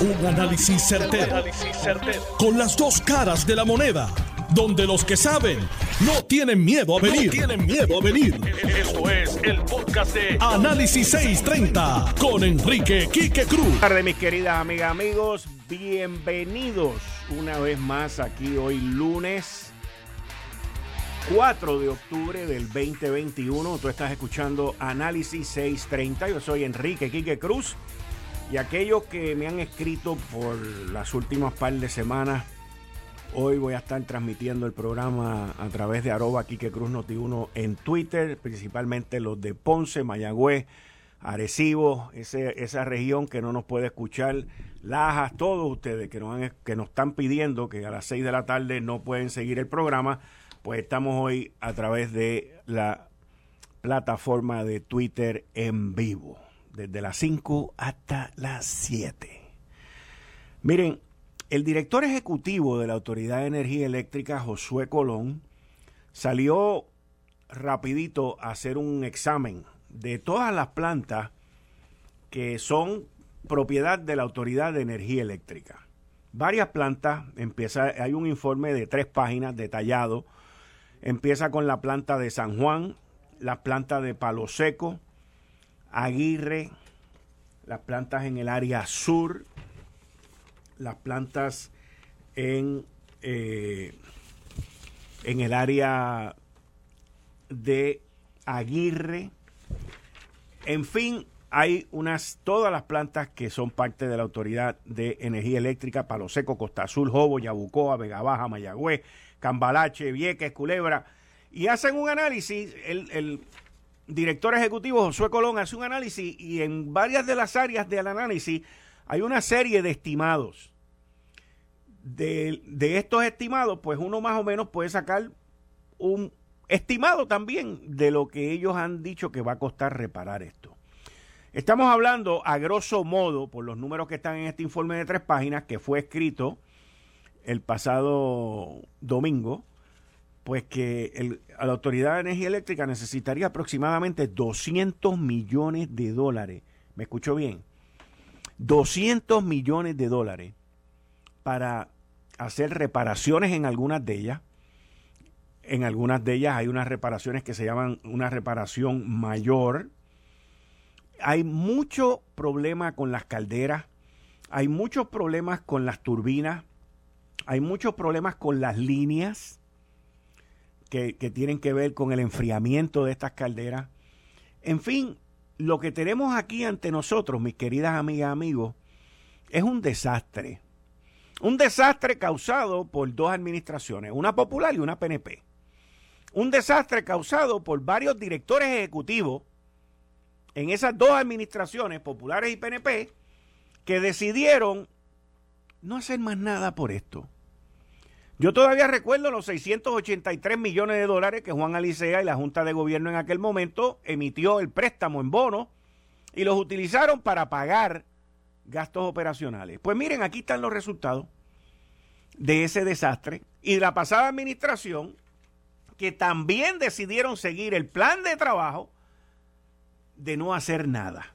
Un análisis certero, Con las dos caras de la moneda. Donde los que saben no tienen miedo a venir. tienen miedo a venir. Esto es el podcast de Análisis 630 con Enrique Quique Cruz. Buenas tardes, mis queridas amigas, amigos. Bienvenidos una vez más aquí hoy lunes 4 de octubre del 2021. Tú estás escuchando Análisis 630. Yo soy Enrique Quique Cruz. Y aquellos que me han escrito por las últimas par de semanas, hoy voy a estar transmitiendo el programa a través de arroba Quique Cruz Noti 1 en Twitter, principalmente los de Ponce, Mayagüez, Arecibo, esa región que no nos puede escuchar, Lajas, todos ustedes que nos, que nos están pidiendo que a las 6 de la tarde no pueden seguir el programa, pues estamos hoy a través de la plataforma de Twitter en vivo desde las 5 hasta las 7. Miren, el director ejecutivo de la Autoridad de Energía Eléctrica, Josué Colón, salió rapidito a hacer un examen de todas las plantas que son propiedad de la Autoridad de Energía Eléctrica. Varias plantas, empieza, hay un informe de tres páginas detallado. Empieza con la planta de San Juan, la planta de Palo Seco, Aguirre, las plantas en el área sur, las plantas en, eh, en el área de Aguirre. En fin, hay unas, todas las plantas que son parte de la Autoridad de Energía Eléctrica, Palo Seco, Costa Azul, Jobo, Yabucoa, Vega Baja, Mayagüez, Cambalache, Vieques, Culebra, y hacen un análisis, el, el director ejecutivo Josué Colón hace un análisis y en varias de las áreas del análisis hay una serie de estimados. De, estos estimados, pues uno más o menos puede sacar un estimado también de lo que ellos han dicho que va a costar reparar esto. Estamos hablando a grosso modo, por los números que están en este informe de tres páginas, que fue escrito el pasado domingo, pues que la Autoridad de Energía Eléctrica necesitaría aproximadamente 200 millones de dólares. ¿Me escuchó bien? 200 millones de dólares para hacer reparaciones en algunas de ellas. En algunas de ellas hay unas reparaciones que se llaman una reparación mayor. Hay mucho problema con las calderas, hay muchos problemas con las turbinas, hay muchos problemas con las líneas que, tienen que ver con el enfriamiento de estas calderas. En fin, lo que tenemos aquí ante nosotros, mis queridas amigas, amigos, es un desastre. Un desastre causado por dos administraciones, una popular y una PNP. Un desastre causado por varios directores ejecutivos en esas dos administraciones, populares y PNP, que decidieron no hacer más nada por esto. Yo todavía recuerdo los 683 millones de dólares que Juan Alicea y la Junta de Gobierno en aquel momento emitió el préstamo en bono y los utilizaron para pagar gastos operacionales. Pues miren, aquí están los resultados de ese desastre y de la pasada administración que también decidieron seguir el plan de trabajo de no hacer nada.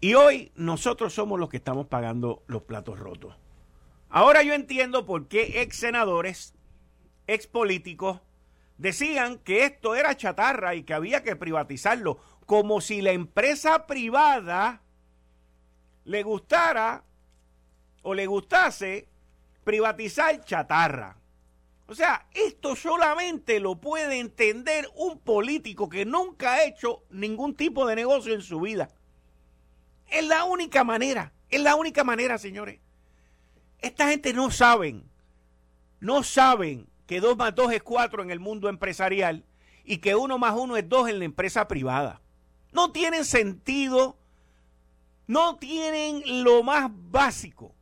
Y hoy nosotros somos los que estamos pagando los platos rotos. Ahora yo entiendo por qué ex senadores, ex políticos, decían que esto era chatarra y que había que privatizarlo, como si la empresa privada le gustara o le gustase privatizar chatarra. O sea, esto solamente lo puede entender un político que nunca ha hecho ningún tipo de negocio en su vida. Es la única manera, es la única manera, señores. Esta gente no saben, no saben que dos más dos es cuatro en el mundo empresarial y que uno más uno es dos en la empresa privada. No tienen sentido, no tienen lo más básico.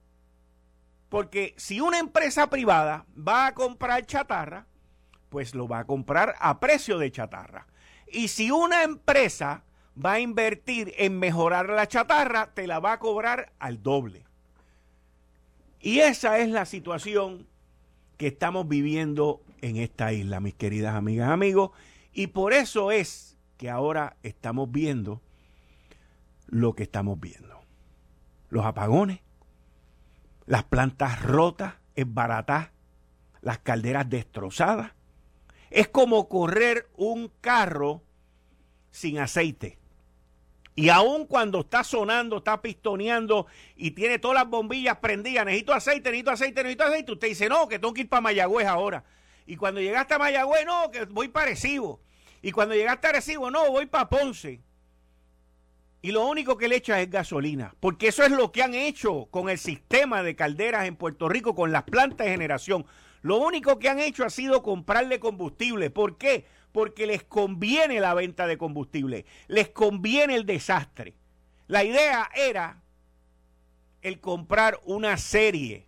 Porque si una empresa privada va a comprar chatarra, pues lo va a comprar a precio de chatarra. Y si una empresa va a invertir en mejorar la chatarra, te la va a cobrar al doble. Y esa es la situación que estamos viviendo en esta isla, mis queridas amigas, amigos. Y por eso es que ahora estamos viendo lo que estamos viendo. Los apagones las plantas rotas, esbaratadas, las calderas destrozadas. Es como correr un carro sin aceite. Y aun cuando está sonando, está pistoneando y tiene todas las bombillas prendidas, necesito aceite, necesito aceite, necesito aceite, usted dice, no, que tengo que ir para Mayagüez ahora. Y cuando llegaste a Mayagüez, no, que voy para Arecibo. Y cuando llegaste a Arecibo, no, voy para Ponce. Y lo único que le echa es gasolina, porque eso es lo que han hecho con el sistema de calderas en Puerto Rico, con las plantas de generación. Lo único que han hecho ha sido comprarle combustible. ¿Por qué? Porque les conviene la venta de combustible, les conviene el desastre. La idea era el comprar una serie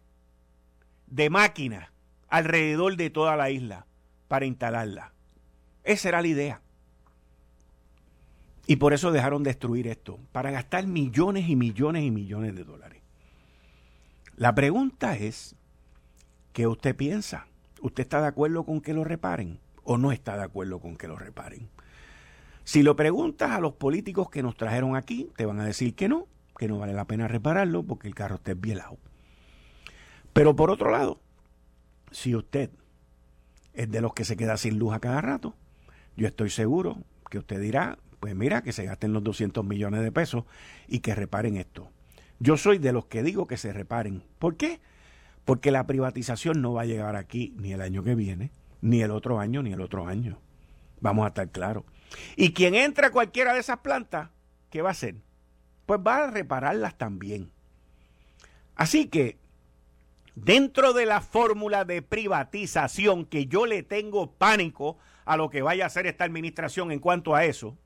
de máquinas alrededor de toda la isla para instalarla. Esa era la idea. Y por eso dejaron destruir esto, para gastar millones y millones y millones de dólares. La pregunta es, ¿qué usted piensa? ¿Usted está de acuerdo con que lo reparen o no está de acuerdo con que lo reparen? Si lo preguntas a los políticos que nos trajeron aquí, te van a decir que no, que no vale la pena repararlo porque el carro está bielado. Pero por otro lado, si usted es de los que se queda sin luz a cada rato, yo estoy seguro que usted dirá, pues mira, que se gasten los 200 millones de pesos y que reparen esto. Yo soy de los que digo que se reparen. ¿Por qué? Porque la privatización no va a llegar aquí ni el año que viene, ni el otro año, ni el otro año. Vamos a estar claros. Y quien entra a cualquiera de esas plantas, ¿qué va a hacer? Pues va a repararlas también. Así que dentro de la fórmula de privatización que yo le tengo pánico a lo que vaya a hacer esta administración en cuanto a eso,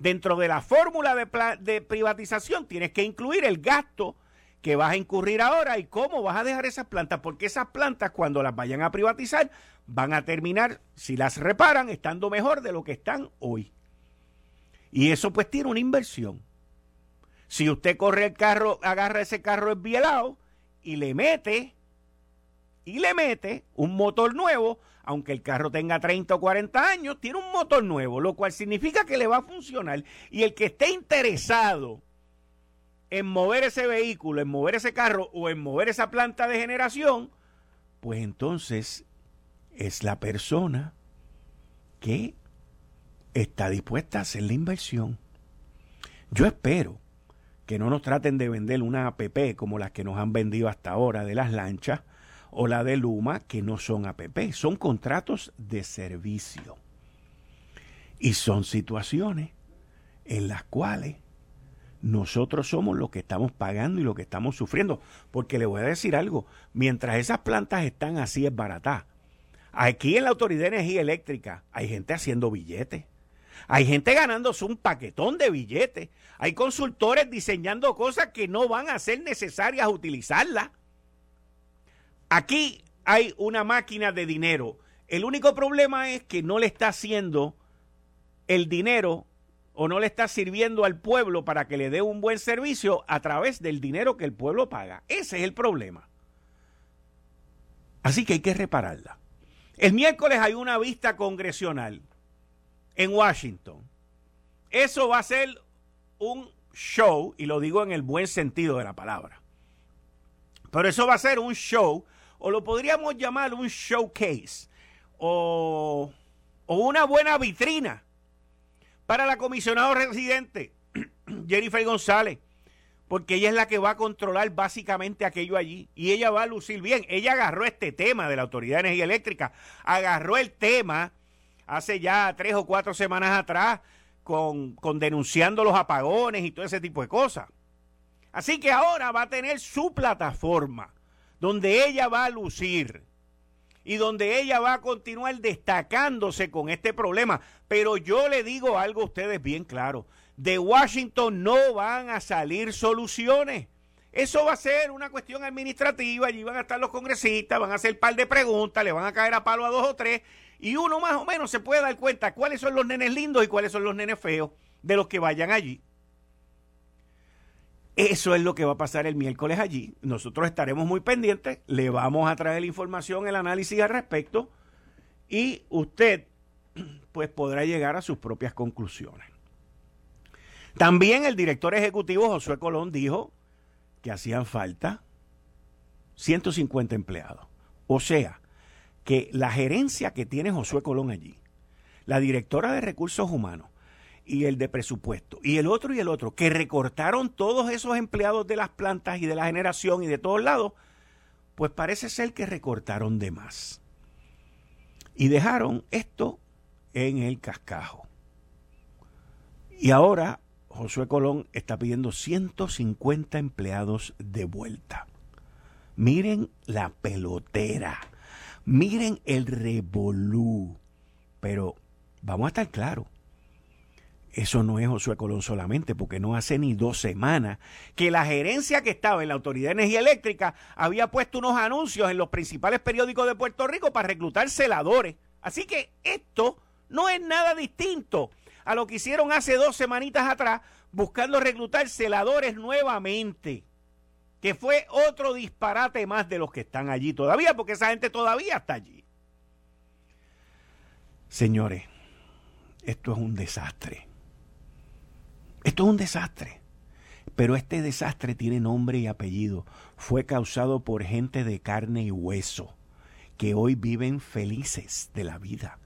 dentro de la fórmula de, de, privatización tienes que incluir el gasto que vas a incurrir ahora y cómo vas a dejar esas plantas, porque esas plantas cuando las vayan a privatizar van a terminar, si las reparan, estando mejor de lo que están hoy. Y eso pues tiene una inversión. Si usted corre el carro, agarra ese carro esbielado y le mete y le mete un motor nuevo, aunque el carro tenga 30 o 40 años, tiene un motor nuevo, lo cual significa que le va a funcionar. Y el que esté interesado en mover ese vehículo, en mover ese carro o en mover esa planta de generación, pues entonces es la persona que está dispuesta a hacer la inversión. Yo espero que no nos traten de vender una APP como las que nos han vendido hasta ahora de las lanchas, o la de Luma, que no son APP, son contratos de servicio. Y son situaciones en las cuales nosotros somos los que estamos pagando y los que estamos sufriendo. Porque le voy a decir algo, mientras esas plantas están así es barata. Aquí en la Autoridad de Energía Eléctrica hay gente haciendo billetes. Hay gente ganándose un paquetón de billetes. Hay consultores diseñando cosas que no van a ser necesarias utilizarlas. Aquí hay una máquina de dinero. El único problema es que no le está haciendo el dinero o no le está sirviendo al pueblo para que le dé un buen servicio a través del dinero que el pueblo paga. Ese es el problema. Así que hay que repararla. El miércoles hay una vista congresional en Washington. Eso va a ser un show, y lo digo en el buen sentido de la palabra. Pero eso va a ser un show o lo podríamos llamar un showcase o, una buena vitrina para la comisionada residente Jennifer González, porque ella es la que va a controlar básicamente aquello allí y ella va a lucir bien. Ella agarró este tema de la Autoridad de Energía Eléctrica, agarró el tema hace ya tres o cuatro semanas atrás con, con denunciando los apagones y todo ese tipo de cosas. Así que ahora va a tener su plataforma donde ella va a lucir y donde ella va a continuar destacándose con este problema. Pero yo le digo algo a ustedes bien claro, de Washington no van a salir soluciones. Eso va a ser una cuestión administrativa, allí van a estar los congresistas, van a hacer un par de preguntas, le van a caer a palo a dos o tres, y uno más o menos se puede dar cuenta cuáles son los nenes lindos y cuáles son los nenes feos de los que vayan allí. Eso es lo que va a pasar el miércoles allí. Nosotros estaremos muy pendientes, le vamos a traer la información, el análisis al respecto y usted pues podrá llegar a sus propias conclusiones. También el director ejecutivo Josué Colón dijo que hacían falta 150 empleados. O sea, que la gerencia que tiene Josué Colón allí, la directora de recursos humanos y el de presupuesto, y el otro y el otro, que recortaron todos esos empleados de las plantas y de la generación y de todos lados, pues parece ser que recortaron de más. Y dejaron esto en el cascajo. Y ahora Josué Colón está pidiendo 150 empleados de vuelta. Miren la pelotera. Miren el revolú. Pero vamos a estar claros. Eso no es Josué Colón solamente, porque no hace ni dos semanas que la gerencia que estaba en la Autoridad de Energía Eléctrica había puesto unos anuncios en los principales periódicos de Puerto Rico para reclutar celadores. Así que esto no es nada distinto a lo que hicieron hace dos semanitas atrás, buscando reclutar celadores nuevamente que fue otro disparate más de los que están allí todavía, porque esa gente todavía está allí. Señores, esto es un desastre. Esto es un desastre. Pero este desastre tiene nombre y apellido. Fue causado por gente de carne y hueso, que hoy viven felices de la vida.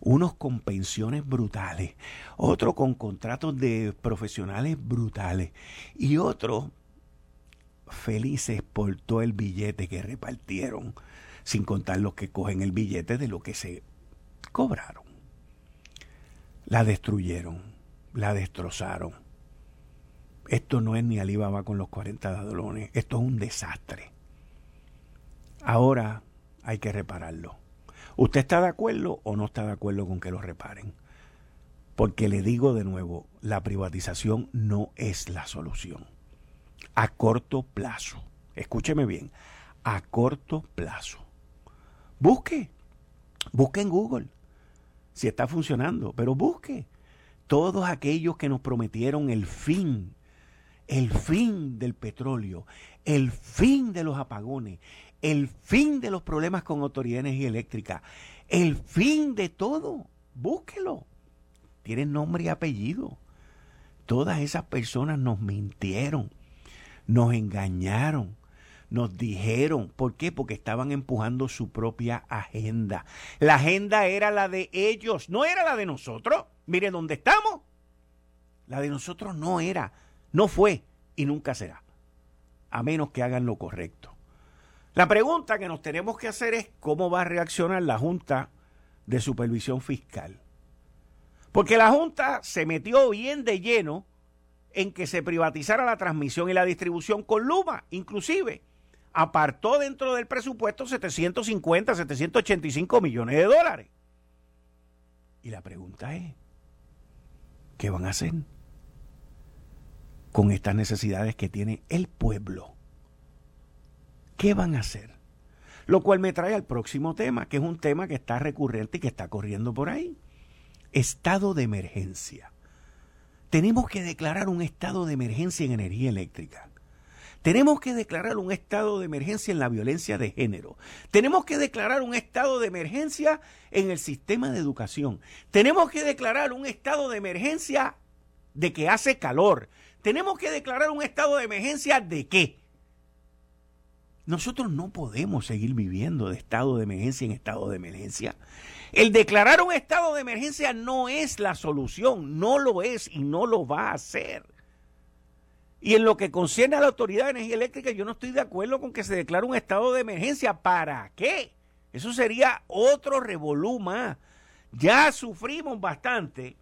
Unos con pensiones brutales, otros con contratos de profesionales brutales y otros felices por todo el billete que repartieron, sin contar los que cogen el billete de lo que se cobraron. La destruyeron, la destrozaron. Esto no es ni Alibaba con los 40 dadolones, esto es un desastre. Ahora hay que repararlo. ¿Usted está de acuerdo o no está de acuerdo con que lo reparen? Porque le digo de nuevo, la privatización no es la solución a corto plazo. Escúcheme bien, a corto plazo. Busque, busque en Google si está funcionando, pero busque todos aquellos que nos prometieron el fin, el fin del petróleo, el fin de los apagones, el fin de los problemas con autoridad de energía eléctrica, el fin de todo. Búsquelo. Tiene nombre y apellido. Todas esas personas nos mintieron nos engañaron, nos dijeron, ¿por qué? Porque estaban empujando su propia agenda. La agenda era la de ellos, no era la de nosotros. Mire dónde estamos. La de nosotros no era, no fue y nunca será, a menos que hagan lo correcto. La pregunta que nos tenemos que hacer es cómo va a reaccionar la Junta de Supervisión Fiscal. Porque la Junta se metió bien de lleno en que se privatizara la transmisión y la distribución con Luma, inclusive apartó dentro del presupuesto 750, 785 millones de dólares. Y la pregunta es, ¿qué van a hacer con estas necesidades que tiene el pueblo? ¿Qué van a hacer? Lo cual me trae al próximo tema, que es un tema que está recurrente y que está corriendo por ahí. Estado de emergencia. Tenemos que declarar un estado de emergencia en energía eléctrica. Tenemos que declarar un estado de emergencia en la violencia de género. Tenemos que declarar un estado de emergencia en el sistema de educación. Tenemos que declarar un estado de emergencia de que hace calor. Tenemos que declarar un estado de emergencia de qué. Nosotros no podemos seguir viviendo de estado de emergencia en estado de emergencia. El declarar un estado de emergencia no es la solución, no lo es y no lo va a hacer. Y en lo que concierne a la Autoridad de Energía Eléctrica, yo no estoy de acuerdo con que se declare un estado de emergencia. ¿Para qué? Eso sería otro revoluma. Ya sufrimos bastante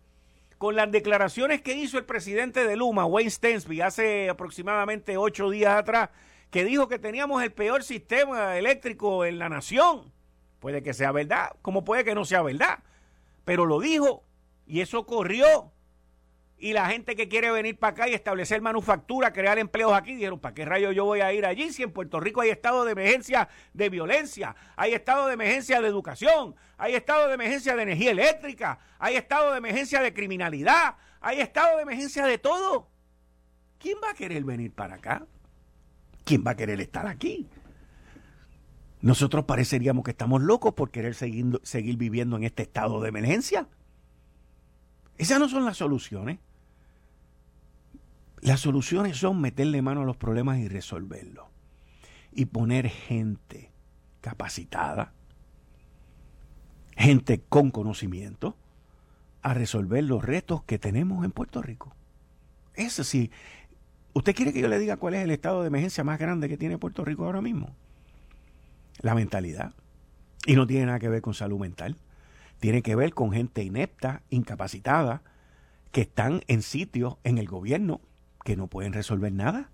con las declaraciones que hizo el presidente de Luma, Wayne Stensby, hace aproximadamente ocho días atrás, que dijo que teníamos el peor sistema eléctrico en la nación. Puede que sea verdad, como puede que no sea verdad. Pero lo dijo y eso ocurrió. Y la gente que quiere venir para acá y establecer manufactura, crear empleos aquí, dijeron, ¿para qué rayo yo voy a ir allí si en Puerto Rico hay estado de emergencia de violencia, hay estado de emergencia de educación, hay estado de emergencia de energía eléctrica, hay estado de emergencia de criminalidad, hay estado de emergencia de todo? ¿Quién va a querer venir para acá? ¿Quién va a querer estar aquí? nosotros pareceríamos que estamos locos por querer seguir, seguir viviendo en este estado de emergencia. Esas no son las soluciones. Las soluciones son meterle mano a los problemas y resolverlos. y poner gente capacitada, gente con conocimiento, a resolver los retos que tenemos en Puerto Rico. Eso sí. ¿Usted quiere que yo le diga cuál es el estado de emergencia más grande que tiene Puerto Rico ahora mismo? La mentalidad. Y no tiene nada que ver con salud mental. Tiene que ver con gente inepta, incapacitada, que están en sitios en el gobierno que no pueden resolver nada.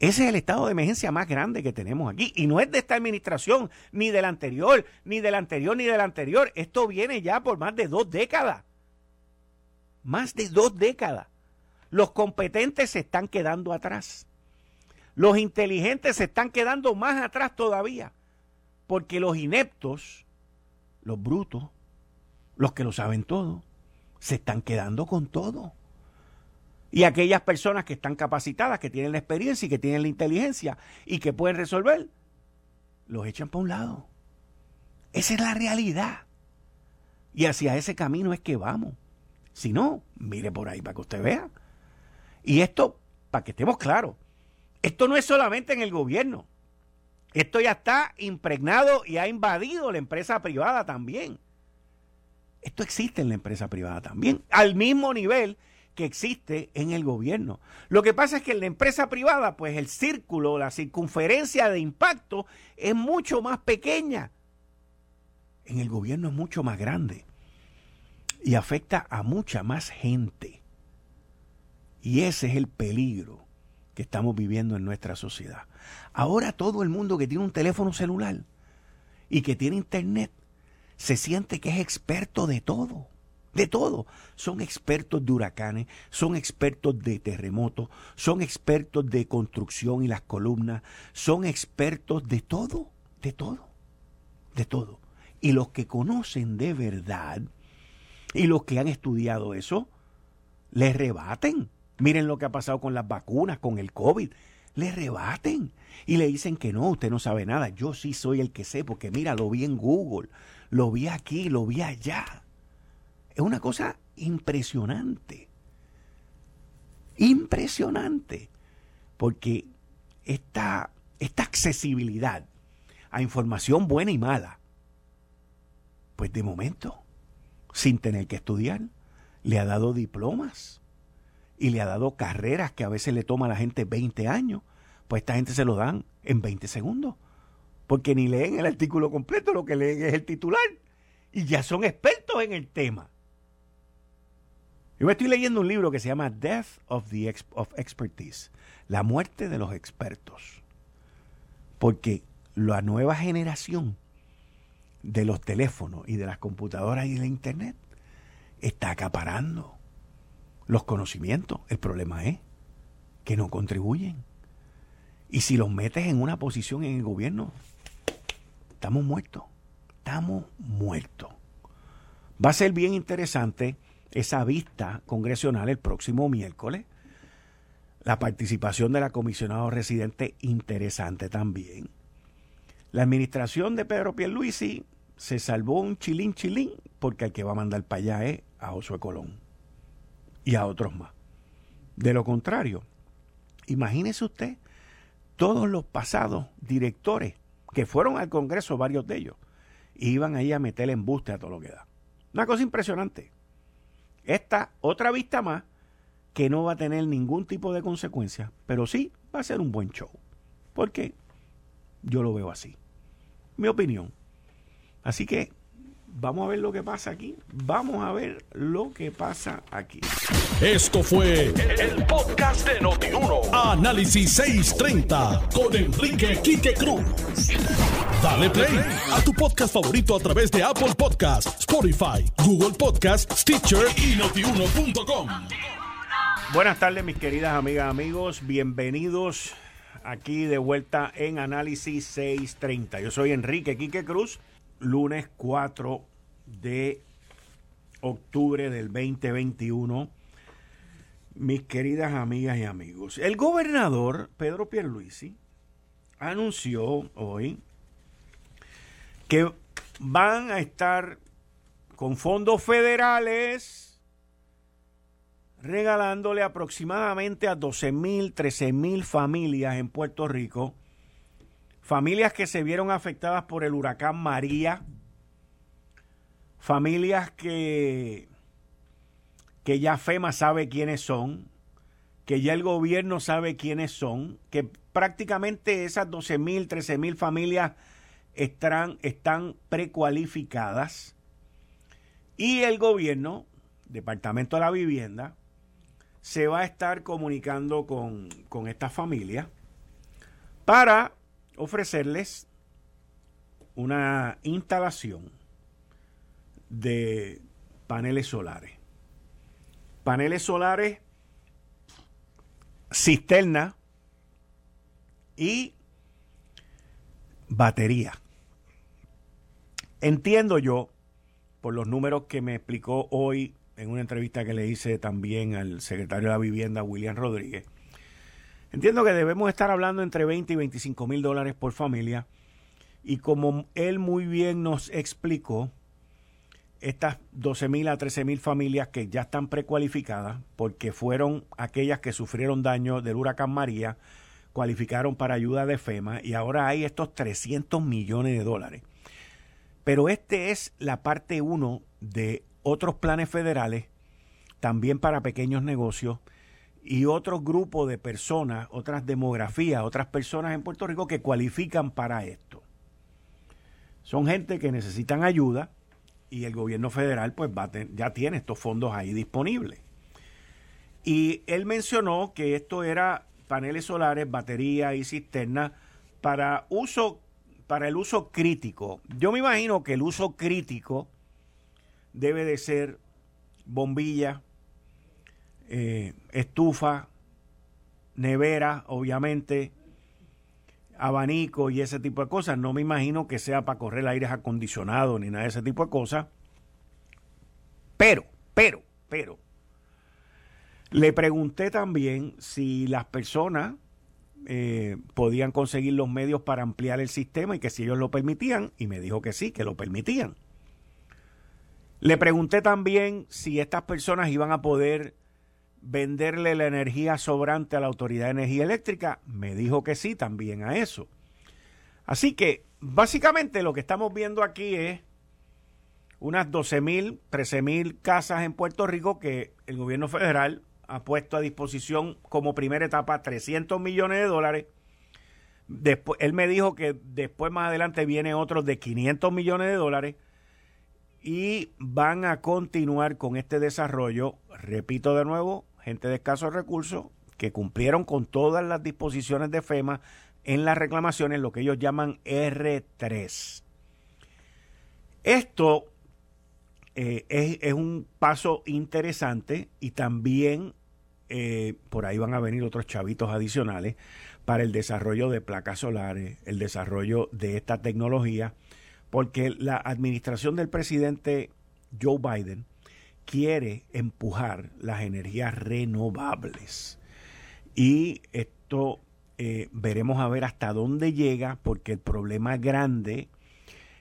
Ese es el estado de emergencia más grande que tenemos aquí. Y no es de esta administración, ni de la anterior, ni de la anterior, ni de la anterior. Esto viene ya por más de dos décadas. Más de dos décadas. Los competentes se están quedando atrás. Los inteligentes se están quedando más atrás todavía. Porque los ineptos, los brutos, los que lo saben todo, se están quedando con todo. Y aquellas personas que están capacitadas, que tienen la experiencia y que tienen la inteligencia y que pueden resolver, los echan para un lado. Esa es la realidad. Y hacia ese camino es que vamos. Si no, mire por ahí para que usted vea. Y esto, para que estemos claros, esto no es solamente en el gobierno. Esto ya está impregnado y ha invadido la empresa privada también. Esto existe en la empresa privada también, al mismo nivel que existe en el gobierno. Lo que pasa es que en la empresa privada, pues el círculo, la circunferencia de impacto es mucho más pequeña. En el gobierno es mucho más grande y afecta a mucha más gente. Y ese es el peligro que estamos viviendo en nuestra sociedad. Ahora todo el mundo que tiene un teléfono celular y que tiene internet se siente que es experto de todo de todo. Son expertos de huracanes, son expertos de terremotos, son expertos de construcción y las columnas, son expertos de todo, de todo, de todo. Y los que conocen de verdad y los que han estudiado eso, les rebaten. Miren lo que ha pasado con las vacunas, con el COVID. Le rebaten y le dicen que no, usted no sabe nada. Yo sí soy el que sé, porque mira, lo vi en Google, lo vi aquí, lo vi allá. Es una cosa impresionante. Impresionante. Porque esta, esta accesibilidad a información buena y mala, pues de momento, sin tener que estudiar, le ha dado diplomas y le ha dado carreras que a veces le toma a la gente 20 años, pues esta gente se lo dan en 20 segundos, porque ni leen el artículo completo, lo que leen es el titular y ya son expertos en el tema. Yo estoy leyendo un libro que se llama Death of, the of Expertise, la muerte de los expertos. Porque la nueva generación de los teléfonos y de las computadoras y de internet está acaparando los conocimientos. El problema es que no contribuyen. Y si los metes en una posición en el gobierno, estamos muertos. Estamos muertos. Va a ser bien interesante esa vista congresional el próximo miércoles. La participación de la comisionado residente interesante también. La administración de Pedro Pierluisi se salvó un chilín chilín porque el que va a mandar para allá es a Josué Colón y a otros más. De lo contrario, imagínese usted todos los pasados directores que fueron al Congreso, varios de ellos, iban ahí a meter embuste a todo lo que da. Una cosa impresionante esta otra vista más que no va a tener ningún tipo de consecuencia, pero sí va a ser un buen show. Porque yo lo veo así. Mi opinión. Así que vamos a ver lo que pasa aquí. Vamos a ver lo que pasa aquí. Esto fue el, podcast de Notiuno. Análisis 630 con Enrique Quique Cruz. Dale play a tu podcast favorito a través de Apple Podcasts, Spotify, Google Podcasts, Stitcher y notiuno.com. Buenas tardes, mis queridas amigas, amigos. Bienvenidos aquí de vuelta en Análisis 630. Yo soy Enrique Quique Cruz, lunes 4 de octubre del 2021. Mis queridas amigas y amigos, el gobernador Pedro Pierluisi anunció hoy que van a estar con fondos federales regalándole aproximadamente a 12 mil, 13 mil familias en Puerto Rico. Familias que se vieron afectadas por el huracán María, familias que, que ya FEMA sabe quiénes son, que ya el gobierno sabe quiénes son, que prácticamente esas 12 mil, 13 mil familias están, están precualificadas y el gobierno, Departamento de la Vivienda, se va a estar comunicando con, con estas familias para ofrecerles una instalación de paneles solares. Paneles solares cisterna y batería. Entiendo yo, por los números que me explicó hoy en una entrevista que le hice también al secretario de la Vivienda, William Rodríguez, entiendo que debemos estar hablando entre 20 y 25 mil dólares por familia. Y como él muy bien nos explicó, estas 12 mil a 13 mil familias que ya están precualificadas, porque fueron aquellas que sufrieron daño del huracán María, cualificaron para ayuda de FEMA y ahora hay estos 300 millones de dólares. Pero este es la parte 1 de otros planes federales, también para pequeños negocios y otro grupo de personas, otras demografías, otras personas en Puerto Rico que cualifican para esto. Son gente que necesitan ayuda y el gobierno federal pues ya tiene estos fondos ahí disponibles. Y él mencionó que esto era paneles solares, batería y cisterna para uso para el uso crítico. Yo me imagino que el uso crítico debe de ser bombilla, eh, estufa, nevera, obviamente, abanico y ese tipo de cosas. No me imagino que sea para correr aires acondicionados ni nada de ese tipo de cosas. Pero, pero, pero, le pregunté también si las personas eh, podían conseguir los medios para ampliar el sistema y que si ellos lo permitían, y me dijo que sí, que lo permitían. Le pregunté también si estas personas iban a poder venderle la energía sobrante a la Autoridad de Energía Eléctrica? Me dijo que sí también a eso. Así que básicamente lo que estamos viendo aquí es unas 12 mil, 13 mil casas en Puerto Rico que el gobierno federal ha puesto a disposición como primera etapa 300 millones de dólares. Después, él me dijo que después más adelante viene otro de 500 millones de dólares y van a continuar con este desarrollo, repito de nuevo, gente de escasos recursos que cumplieron con todas las disposiciones de FEMA en las reclamaciones, lo que ellos llaman R3. Esto eh, es, un paso interesante y también eh, por ahí van a venir otros chavitos adicionales para el desarrollo de placas solares, el desarrollo de esta tecnología, porque la administración del presidente Joe Biden quiere empujar las energías renovables. Y esto eh, veremos a ver hasta dónde llega, porque el problema grande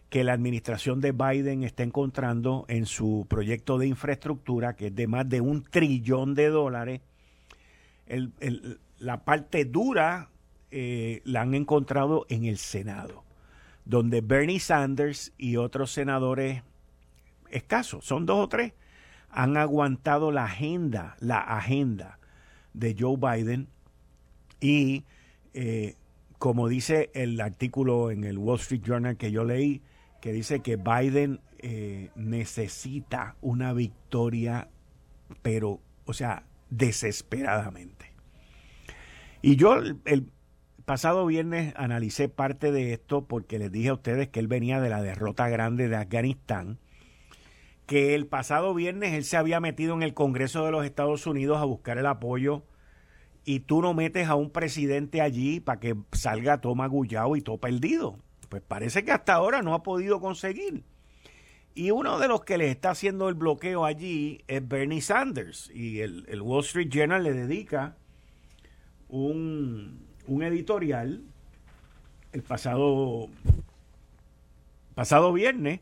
que la administración de Biden está encontrando en su proyecto de infraestructura, que es de más de un trillón de dólares, la parte dura eh, la han encontrado en el Senado, donde Bernie Sanders y otros senadores escasos, son dos o tres, han aguantado la agenda, la agenda de Joe Biden y eh, como dice el artículo en el Wall Street Journal que yo leí, que dice que Biden eh, necesita una victoria, pero, o sea, desesperadamente. Y yo el pasado viernes analicé parte de esto porque les dije a ustedes que él venía de la derrota grande de Afganistán que el pasado viernes él se había metido en el Congreso de los Estados Unidos a buscar el apoyo y tú no metes a un presidente allí para que salga todo magullado y todo perdido. Pues parece que hasta ahora no ha podido conseguir. Y uno de los que le está haciendo el bloqueo allí es Bernie Sanders. Y el, Wall Street Journal le dedica un, un editorial el pasado, pasado viernes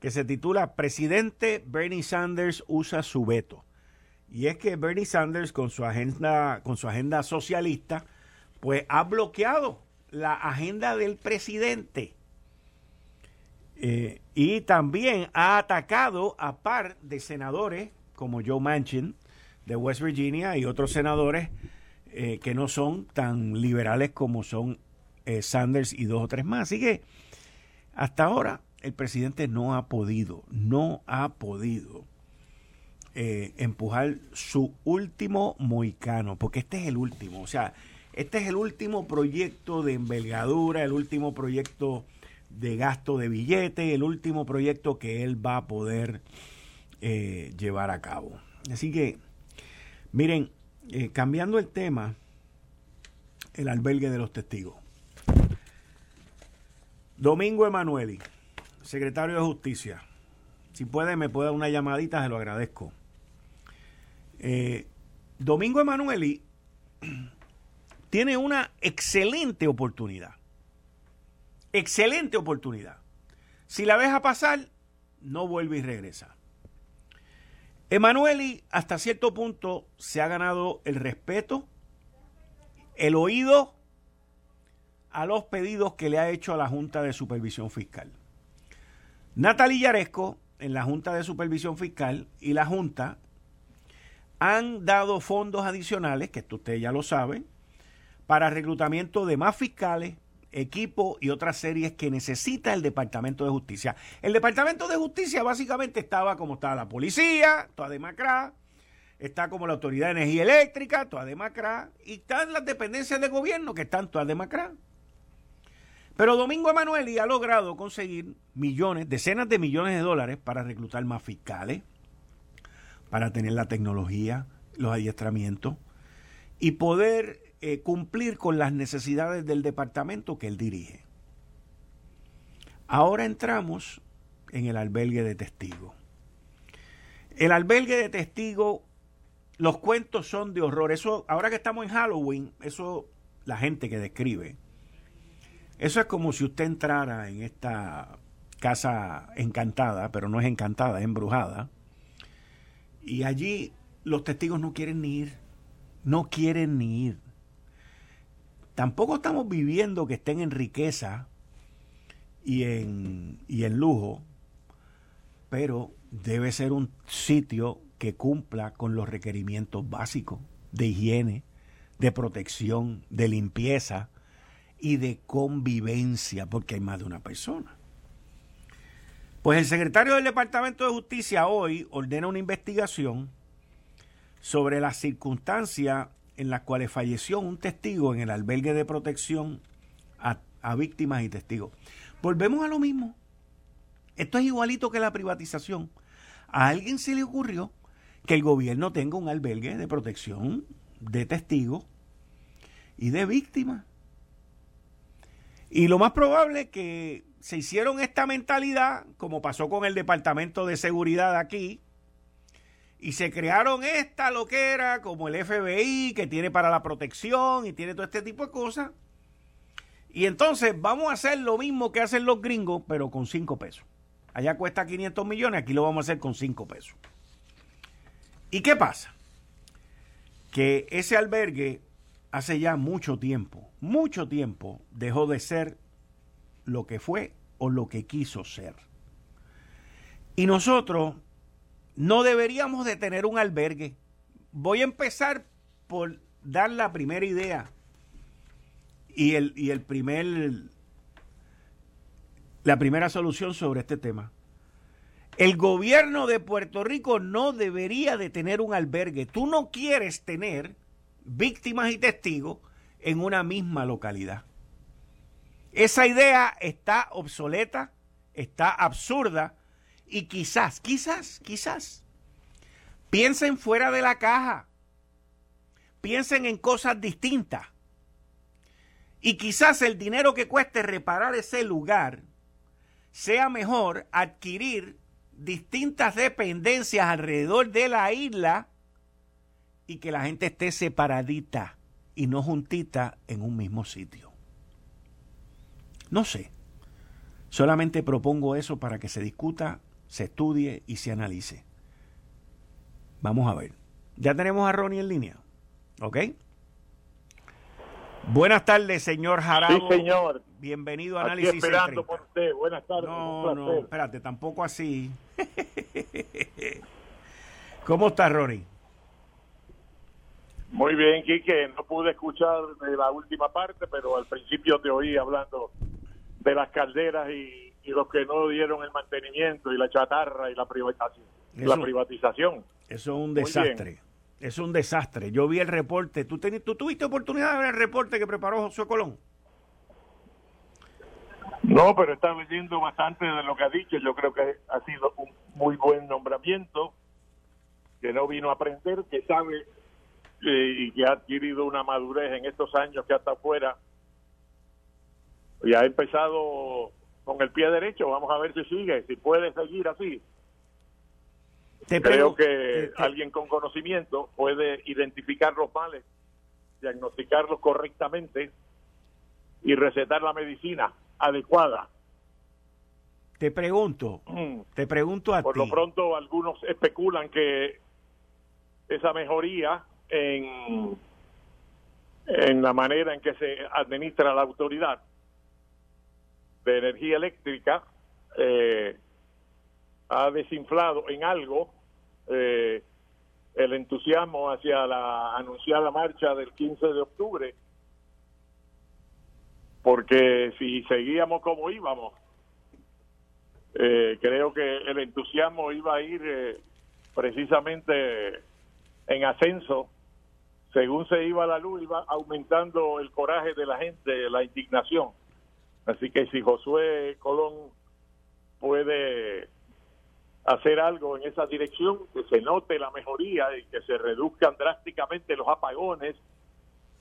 que se titula Presidente Bernie Sanders usa su veto. Y es que Bernie Sanders con su agenda, con su agenda socialista, pues ha bloqueado la agenda del presidente. Eh, y también ha atacado a par de senadores como Joe Manchin de West Virginia y otros senadores eh, que no son tan liberales como son eh, Sanders y dos o tres más. Así que hasta ahora el presidente no ha podido, no ha podido empujar su último moicano, porque este es el último, o sea, este es el último proyecto de envergadura, el último proyecto de gasto de billete, el último proyecto que él va a poder eh, llevar a cabo. Así que, miren, eh, cambiando el tema, el albergue de los testigos. Domingo Emanueli, secretario de Justicia. Si puede, me puede dar una llamadita, se lo agradezco. Eh, Domingo Emanueli tiene una excelente oportunidad Excelente oportunidad. Si la deja pasar, no vuelve y regresa. Emanueli hasta cierto punto se ha ganado el respeto, el oído a los pedidos que le ha hecho a la Junta de Supervisión Fiscal. Natalie Yaresco, en la Junta de Supervisión Fiscal y la Junta han dado fondos adicionales, que esto ustedes ya lo saben, para reclutamiento de más fiscales, equipo y otras series que necesita el Departamento de Justicia. El Departamento de Justicia básicamente estaba como estaba la policía, toda demacrada, está como la Autoridad de Energía Eléctrica, toda demacrada, y están las dependencias de gobierno que están todas demacradas. Pero Domingo Emanueli ha logrado conseguir millones, decenas de millones de dólares para reclutar más fiscales, para tener la tecnología, los adiestramientos y poder eh, cumplir con las necesidades del departamento que él dirige. Ahora entramos en el albergue de testigos. El albergue de testigos, los cuentos son de horror. Eso, ahora que estamos en Halloween, eso, la gente que describe, eso es como si usted entrara en esta casa encantada, pero no es encantada, es embrujada, y allí los testigos no quieren ni ir, no quieren ni ir. Tampoco estamos viviendo que estén en riqueza y en, y en lujo, pero debe ser un sitio que cumpla con los requerimientos básicos de higiene, de protección, de limpieza y de convivencia, porque hay más de una persona. Pues el secretario del Departamento de Justicia hoy ordena una investigación sobre las circunstancias en las cuales falleció un testigo en el albergue de protección a, víctimas y testigos. Volvemos a lo mismo. Esto es igualito que la privatización. A alguien se le ocurrió que el gobierno tenga un albergue de protección de testigos y de víctimas. Y lo más probable es que se hicieron esta mentalidad, como pasó con el Departamento de Seguridad aquí, y se crearon esta loquera como el FBI que tiene para la protección y tiene todo este tipo de cosas. Y entonces vamos a hacer lo mismo que hacen los gringos, pero con 5 pesos. Allá cuesta 500 millones, aquí lo vamos a hacer con 5 pesos. ¿Y qué pasa? Que ese albergue hace ya mucho tiempo, mucho tiempo dejó de ser lo que fue o lo que quiso ser. Y nosotros no deberíamos de tener un albergue. Voy a empezar por dar la primera idea y el, y el primer la primera solución sobre este tema. El gobierno de Puerto Rico no debería de tener un albergue. Tú no quieres tener víctimas y testigos en una misma localidad. Esa idea está obsoleta, está absurda y quizás, quizás, quizás, piensen fuera de la caja. Piensen en cosas distintas. Y quizás el dinero que cueste reparar ese lugar sea mejor adquirir distintas dependencias alrededor de la isla y que la gente esté separadita y no juntita en un mismo sitio. No sé. Solamente propongo eso para que se discuta se estudie y se analice. Vamos a ver. Ya tenemos a Ronnie en línea. ¿Ok? Buenas tardes, señor Jarabo. Sí, señor. Bienvenido a Análisis Aquí esperando por usted. Buenas tardes. No, no, espérate, tampoco así. ¿Cómo está, Ronnie? Muy bien, Quique. No pude escuchar la última parte, pero al principio te oí hablando de las calderas y, los que no dieron el mantenimiento y la chatarra y la privatización. la privatización. Eso es un desastre. Es un desastre. Yo vi el reporte. ¿Tú, ¿Tú tuviste oportunidad de ver el reporte que preparó José Colón? No, pero está leyendo bastante de lo que ha dicho. Yo creo que ha sido un muy buen nombramiento, que no vino a aprender, que sabe eh, y que ha adquirido una madurez en estos años que hasta afuera y ha empezado con el pie derecho. Vamos a ver si sigue, si puede seguir así. Creo que alguien con conocimiento puede identificar los males, diagnosticarlos correctamente y recetar la medicina adecuada. Te pregunto, mm. te pregunto a Por ti. lo pronto algunos especulan que esa mejoría en, en la manera en que se administra la autoridad de energía eléctrica eh, ha desinflado en algo eh, el entusiasmo hacia la anunciada marcha del 15 de octubre, porque si seguíamos como íbamos, eh, creo que el entusiasmo iba a ir precisamente en ascenso según se iba la luz, iba aumentando el coraje de la gente, la indignación. Así que si Josué Colón puede hacer algo en esa dirección, que se note la mejoría y que se reduzcan drásticamente los apagones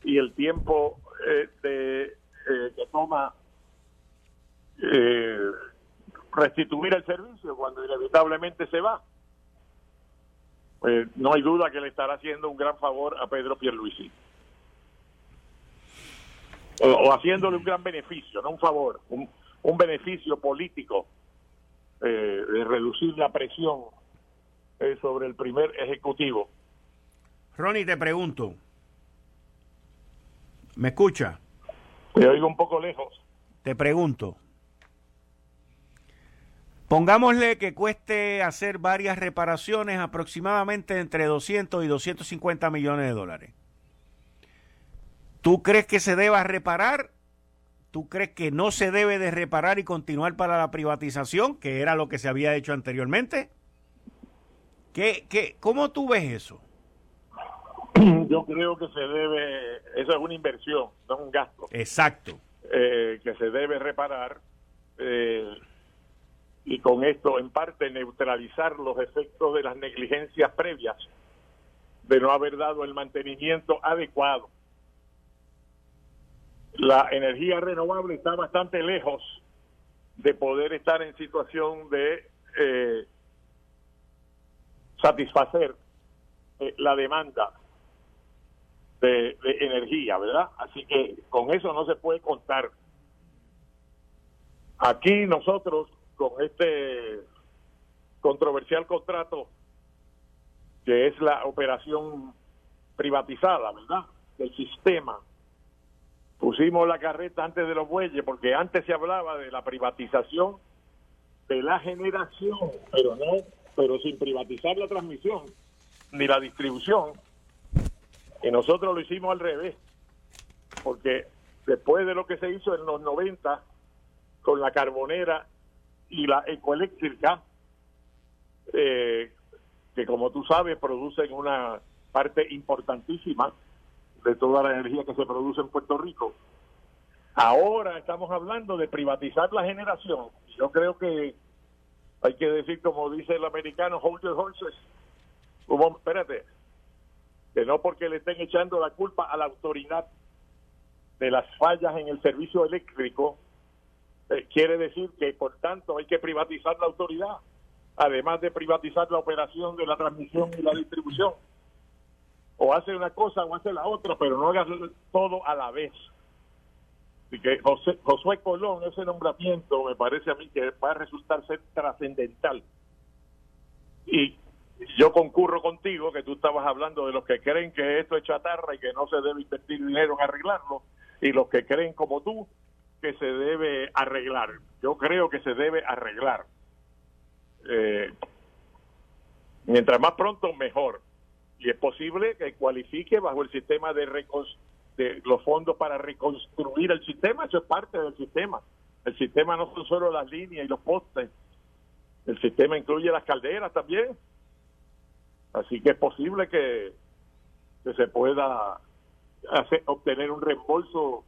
y el tiempo eh, de, eh, que toma eh, restituir el servicio cuando inevitablemente se va. Pues no hay duda que le estará haciendo un gran favor a Pedro Pierluisi o, haciéndole un gran beneficio, no un favor, un, beneficio político eh, de reducir la presión eh, sobre el primer ejecutivo. Ronnie, te pregunto, ¿me escucha? Te oigo un poco lejos. Te pregunto, pongámosle que cueste hacer varias reparaciones aproximadamente entre 200 y 250 millones de dólares. ¿Tú crees que se deba reparar? ¿Tú crees que no se debe de reparar y continuar para la privatización, que era lo que se había hecho anteriormente? ¿Qué, qué, ¿Cómo tú ves eso? Yo creo que se debe, eso es una inversión, no es un gasto. Exacto. Eh, que se debe reparar eh, y con esto en parte neutralizar los efectos de las negligencias previas de no haber dado el mantenimiento adecuado la energía renovable está bastante lejos de poder estar en situación de eh, satisfacer eh, la demanda de, energía, ¿verdad? Así que con eso no se puede contar. Aquí nosotros, con este controversial contrato, que es la operación privatizada, ¿verdad? Del sistema pusimos la carreta antes de los bueyes, porque antes se hablaba de la privatización de la generación, pero no, pero sin privatizar la transmisión ni la distribución. Y nosotros lo hicimos al revés, porque después de lo que se hizo en los 90 con la carbonera y la ecoeléctrica, eh, que como tú sabes producen una parte importantísima de toda la energía que se produce en Puerto Rico. Ahora estamos hablando de privatizar la generación. Yo creo que hay que decir, como dice el americano, hold your horses. Que no porque le estén echando la culpa a la autoridad de las fallas en el servicio eléctrico, eh, quiere decir que por tanto hay que privatizar la autoridad, además de privatizar la operación de la transmisión y la distribución o hace una cosa o hace la otra, pero no haga todo a la vez. Así que José, Josué Colón, ese nombramiento me parece a mí que va a resultar ser trascendental. Y yo concurro contigo que tú estabas hablando de los que creen que esto es chatarra y que no se debe invertir dinero en arreglarlo y los que creen como tú que se debe arreglar. Yo creo que se debe arreglar. Eh, mientras más pronto, mejor. Y es posible que cualifique bajo el sistema de, de los fondos para reconstruir el sistema. Eso es parte del sistema. El sistema no son solo las líneas y los postes. El sistema incluye las calderas también. Así que es posible que, se pueda obtener un reembolso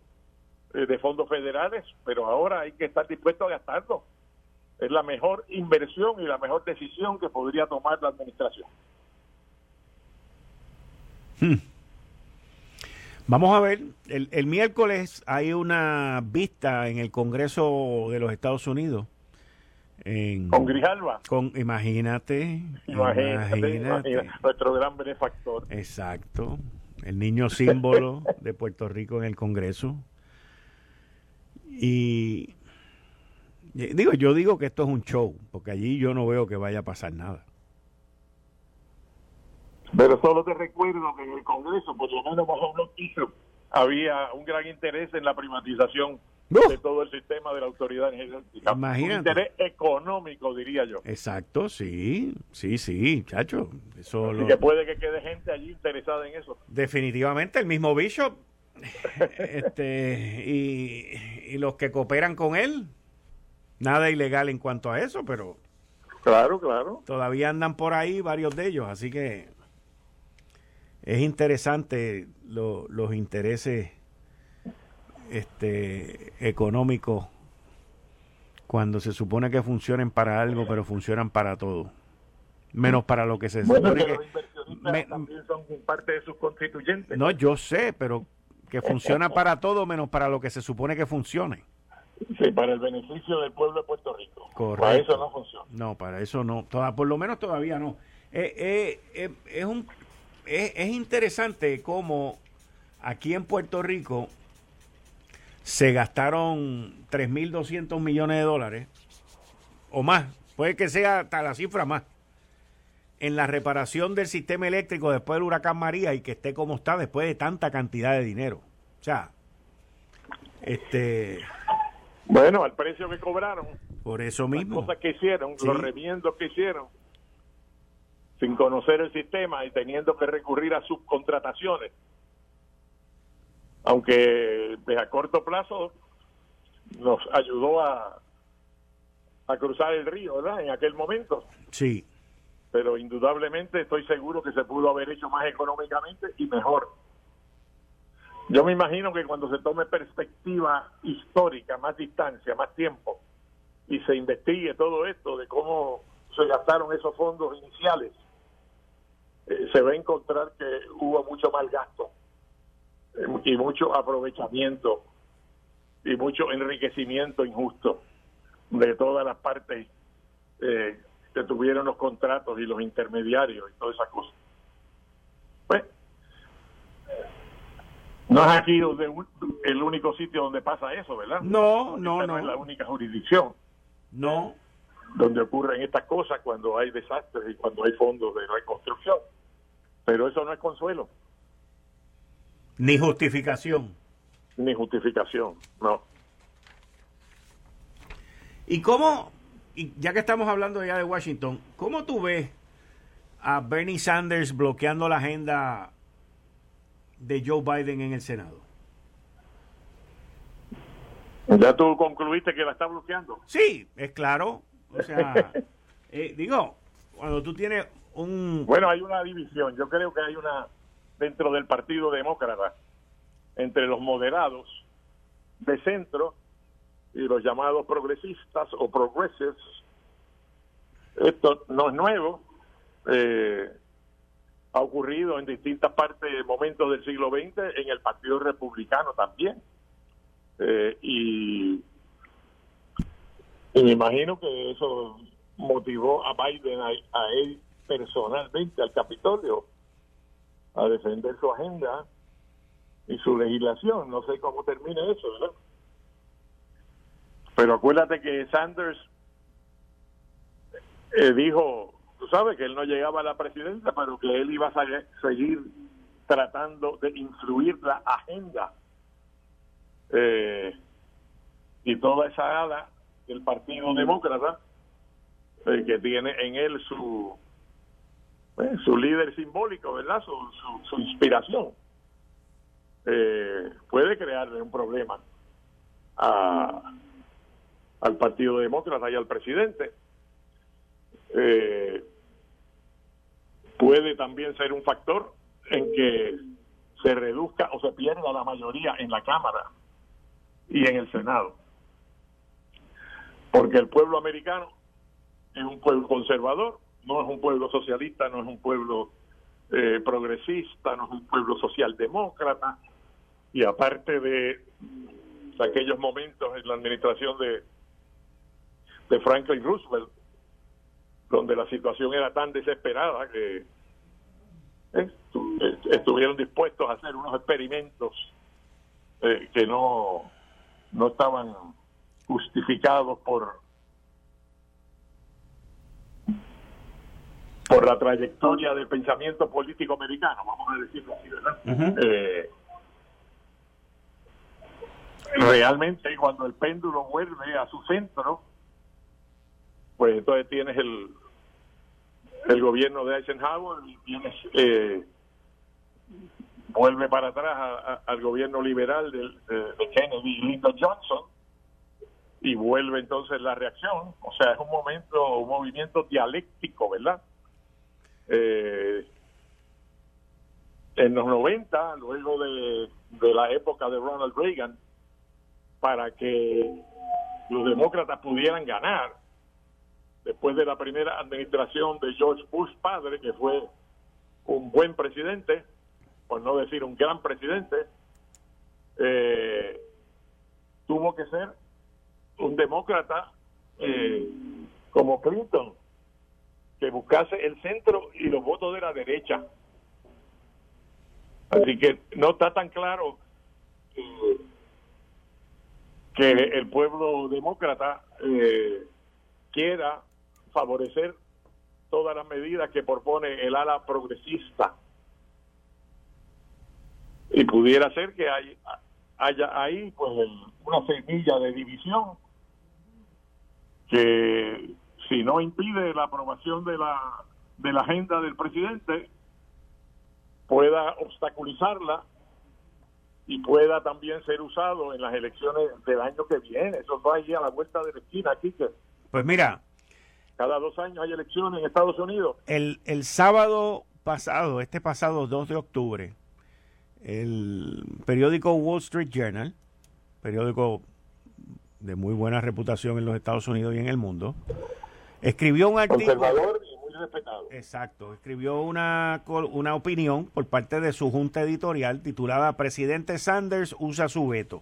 eh, de fondos federales, pero ahora hay que estar dispuesto a gastarlo. Es la mejor inversión y la mejor decisión que podría tomar la administración. Hmm. Vamos a ver, el, el, miércoles hay una vista en el Congreso de los Estados Unidos. con Grijalva. Con, imagínate, imagínate, nuestro gran benefactor. Exacto, el niño símbolo de Puerto Rico en el Congreso. Y digo, yo digo que esto es un show, porque allí yo no veo que vaya a pasar nada. Pero solo te recuerdo que en el Congreso, por lo menos bajo un había un gran interés en la privatización de todo el sistema de la autoridad energética. Imagínate. Un interés económico, diría yo. Exacto, sí, sí, sí, chacho. Eso Así que puede que quede gente allí interesada en eso. Definitivamente, el mismo Bishop este, y, y los que cooperan con él, nada ilegal en cuanto a eso, pero... Claro, claro. Todavía andan por ahí varios de ellos, así que es interesante los intereses este, económicos cuando se supone que funcionen para algo, pero funcionan para todo. Menos para lo que se bueno, supone que... Los inversionistas también son parte de sus constituyentes. No, yo sé, pero que funciona para todo menos para lo que se supone que funcione. Sí, para el beneficio del pueblo de Puerto Rico. Correcto. Para eso no funciona. No, para eso no. Toda, por lo menos todavía no. Eh, eh, eh, es un es, interesante cómo aquí en Puerto Rico se gastaron 3.200 millones de dólares o más, puede que sea hasta la cifra más, en la reparación del sistema eléctrico después del huracán María y que esté como está después de tanta cantidad de dinero. O sea, este... Bueno, al precio que cobraron. Por eso mismo. Las cosas que hicieron, los remiendos que hicieron sin conocer el sistema y teniendo que recurrir a subcontrataciones. Aunque a corto plazo nos ayudó a, a cruzar el río, ¿verdad? En aquel momento. Sí. Pero indudablemente estoy seguro que se pudo haber hecho más económicamente y mejor. Yo me imagino que cuando se tome perspectiva histórica, más distancia, más tiempo, y se investigue todo esto de cómo se gastaron esos fondos iniciales, eh, se va a encontrar que hubo mucho mal gasto eh, y mucho aprovechamiento y mucho enriquecimiento injusto de todas las partes eh, que tuvieron los contratos y los intermediarios y todas esas cosas. Pues, no es aquí donde, el único sitio donde pasa eso, ¿verdad? No, no, no. No es la única jurisdicción. No. Donde ocurren estas cosas cuando hay desastres y cuando hay fondos de reconstrucción. Pero eso no es consuelo. Ni justificación. Ni justificación, no. ¿Y cómo, y ya que estamos hablando ya de Washington, cómo tú ves a Bernie Sanders bloqueando la agenda de Joe Biden en el Senado? ¿Ya tú concluiste que la está bloqueando? Sí, es claro. O sea, eh, digo, cuando tú tienes bueno, hay una división. Yo creo que hay una dentro del Partido Demócrata entre los moderados de centro y los llamados progresistas o progressives. Esto no es nuevo. Eh, ha ocurrido en distintas partes, momentos del siglo XX, en el Partido Republicano también. Eh, y, me imagino que eso motivó a Biden a él personalmente al Capitolio a defender su agenda y su legislación. No sé cómo termina eso, ¿verdad? Pero acuérdate que Sanders eh, dijo, tú sabes que él no llegaba a la presidencia, pero que él iba a seguir tratando de influir la agenda eh, y toda esa ala del Partido Demócrata eh, que tiene en él su pues, su líder simbólico, ¿verdad? Su, su, inspiración. Eh, puede crearle un problema a, al Partido Demócrata y al presidente. Eh, puede también ser un factor en que se reduzca o se pierda la mayoría en la Cámara y en el Senado. Porque el pueblo americano es un pueblo conservador, no es un pueblo socialista, no es un pueblo eh, progresista, no es un pueblo socialdemócrata. Y aparte de, aquellos momentos en la administración de, de Franklin Roosevelt, donde la situación era tan desesperada que eh, estuvieron dispuestos a hacer unos experimentos eh, que no, no estaban justificados por por la trayectoria del pensamiento político americano, vamos a decirlo así, ¿verdad? Eh, realmente cuando el péndulo vuelve a su centro, pues entonces tienes el el gobierno de Eisenhower y tienes eh, vuelve para atrás al gobierno liberal de, de Kennedy y Lyndon Johnson y vuelve entonces la reacción, o sea, es un momento, un movimiento dialéctico, ¿verdad? Eh, en los 90, luego de, la época de Ronald Reagan, para que los demócratas pudieran ganar, después de la primera administración de George Bush padre, que fue un buen presidente, por no decir un gran presidente, eh, tuvo que ser un demócrata eh, como Clinton, que buscase el centro y los votos de la derecha. Así que no está tan claro eh, que el pueblo demócrata eh, quiera favorecer todas las medidas que propone el ala progresista. Y pudiera ser que hay, haya ahí pues una semilla de división que si no impide la aprobación de la, de la agenda del presidente, pueda obstaculizarla y pueda también ser usado en las elecciones del año que viene. Eso va ahí a la vuelta de la esquina, que Pues mira. Cada dos años hay elecciones en Estados Unidos. El, el sábado pasado, este pasado 2 de octubre, el periódico Wall Street Journal, periódico de muy buena reputación en los Estados Unidos y en el mundo, Escribió un artículo. Conservador y muy respetado. Exacto. Escribió una, una opinión por parte de su junta editorial titulada Presidente Sanders usa su veto.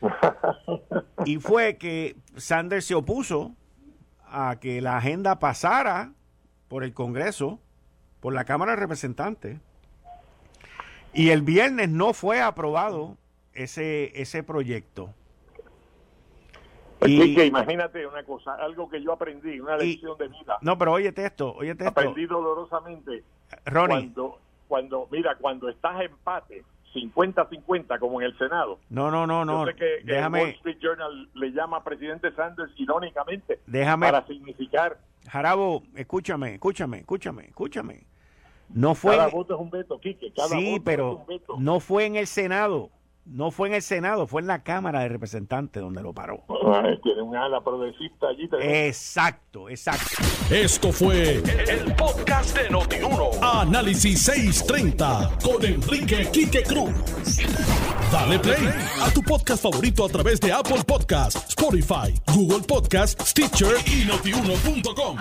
y fue que Sanders se opuso a que la agenda pasara por el Congreso, por la Cámara de Representantes. Y el viernes no fue aprobado ese, ese proyecto. Pues y, imagínate una cosa, algo que yo aprendí, una lección de vida. No, pero óyete esto, óyete esto. Aprendí dolorosamente. Ronnie. Cuando, cuando, mira, cuando estás empate, 50-50 como en el Senado. No, no, no, no. Sé que, déjame, Wall Street Journal le llama presidente Sanders irónicamente déjame, para significar. Jarabo, escúchame, escúchame, escúchame, escúchame. No fue. Cada voto es un veto, Quique. Cada sí, pero no fue en el Senado. No fue en el Senado, fue en la Cámara de Representantes donde lo paró. tiene un ala progresista allí. Exacto, exacto. Esto fue el, podcast de Notiuno. Análisis 630 con Enrique Quique Cruz. Dale play a tu podcast favorito a través de Apple Podcasts, Spotify, Google Podcasts, Stitcher y notiuno.com.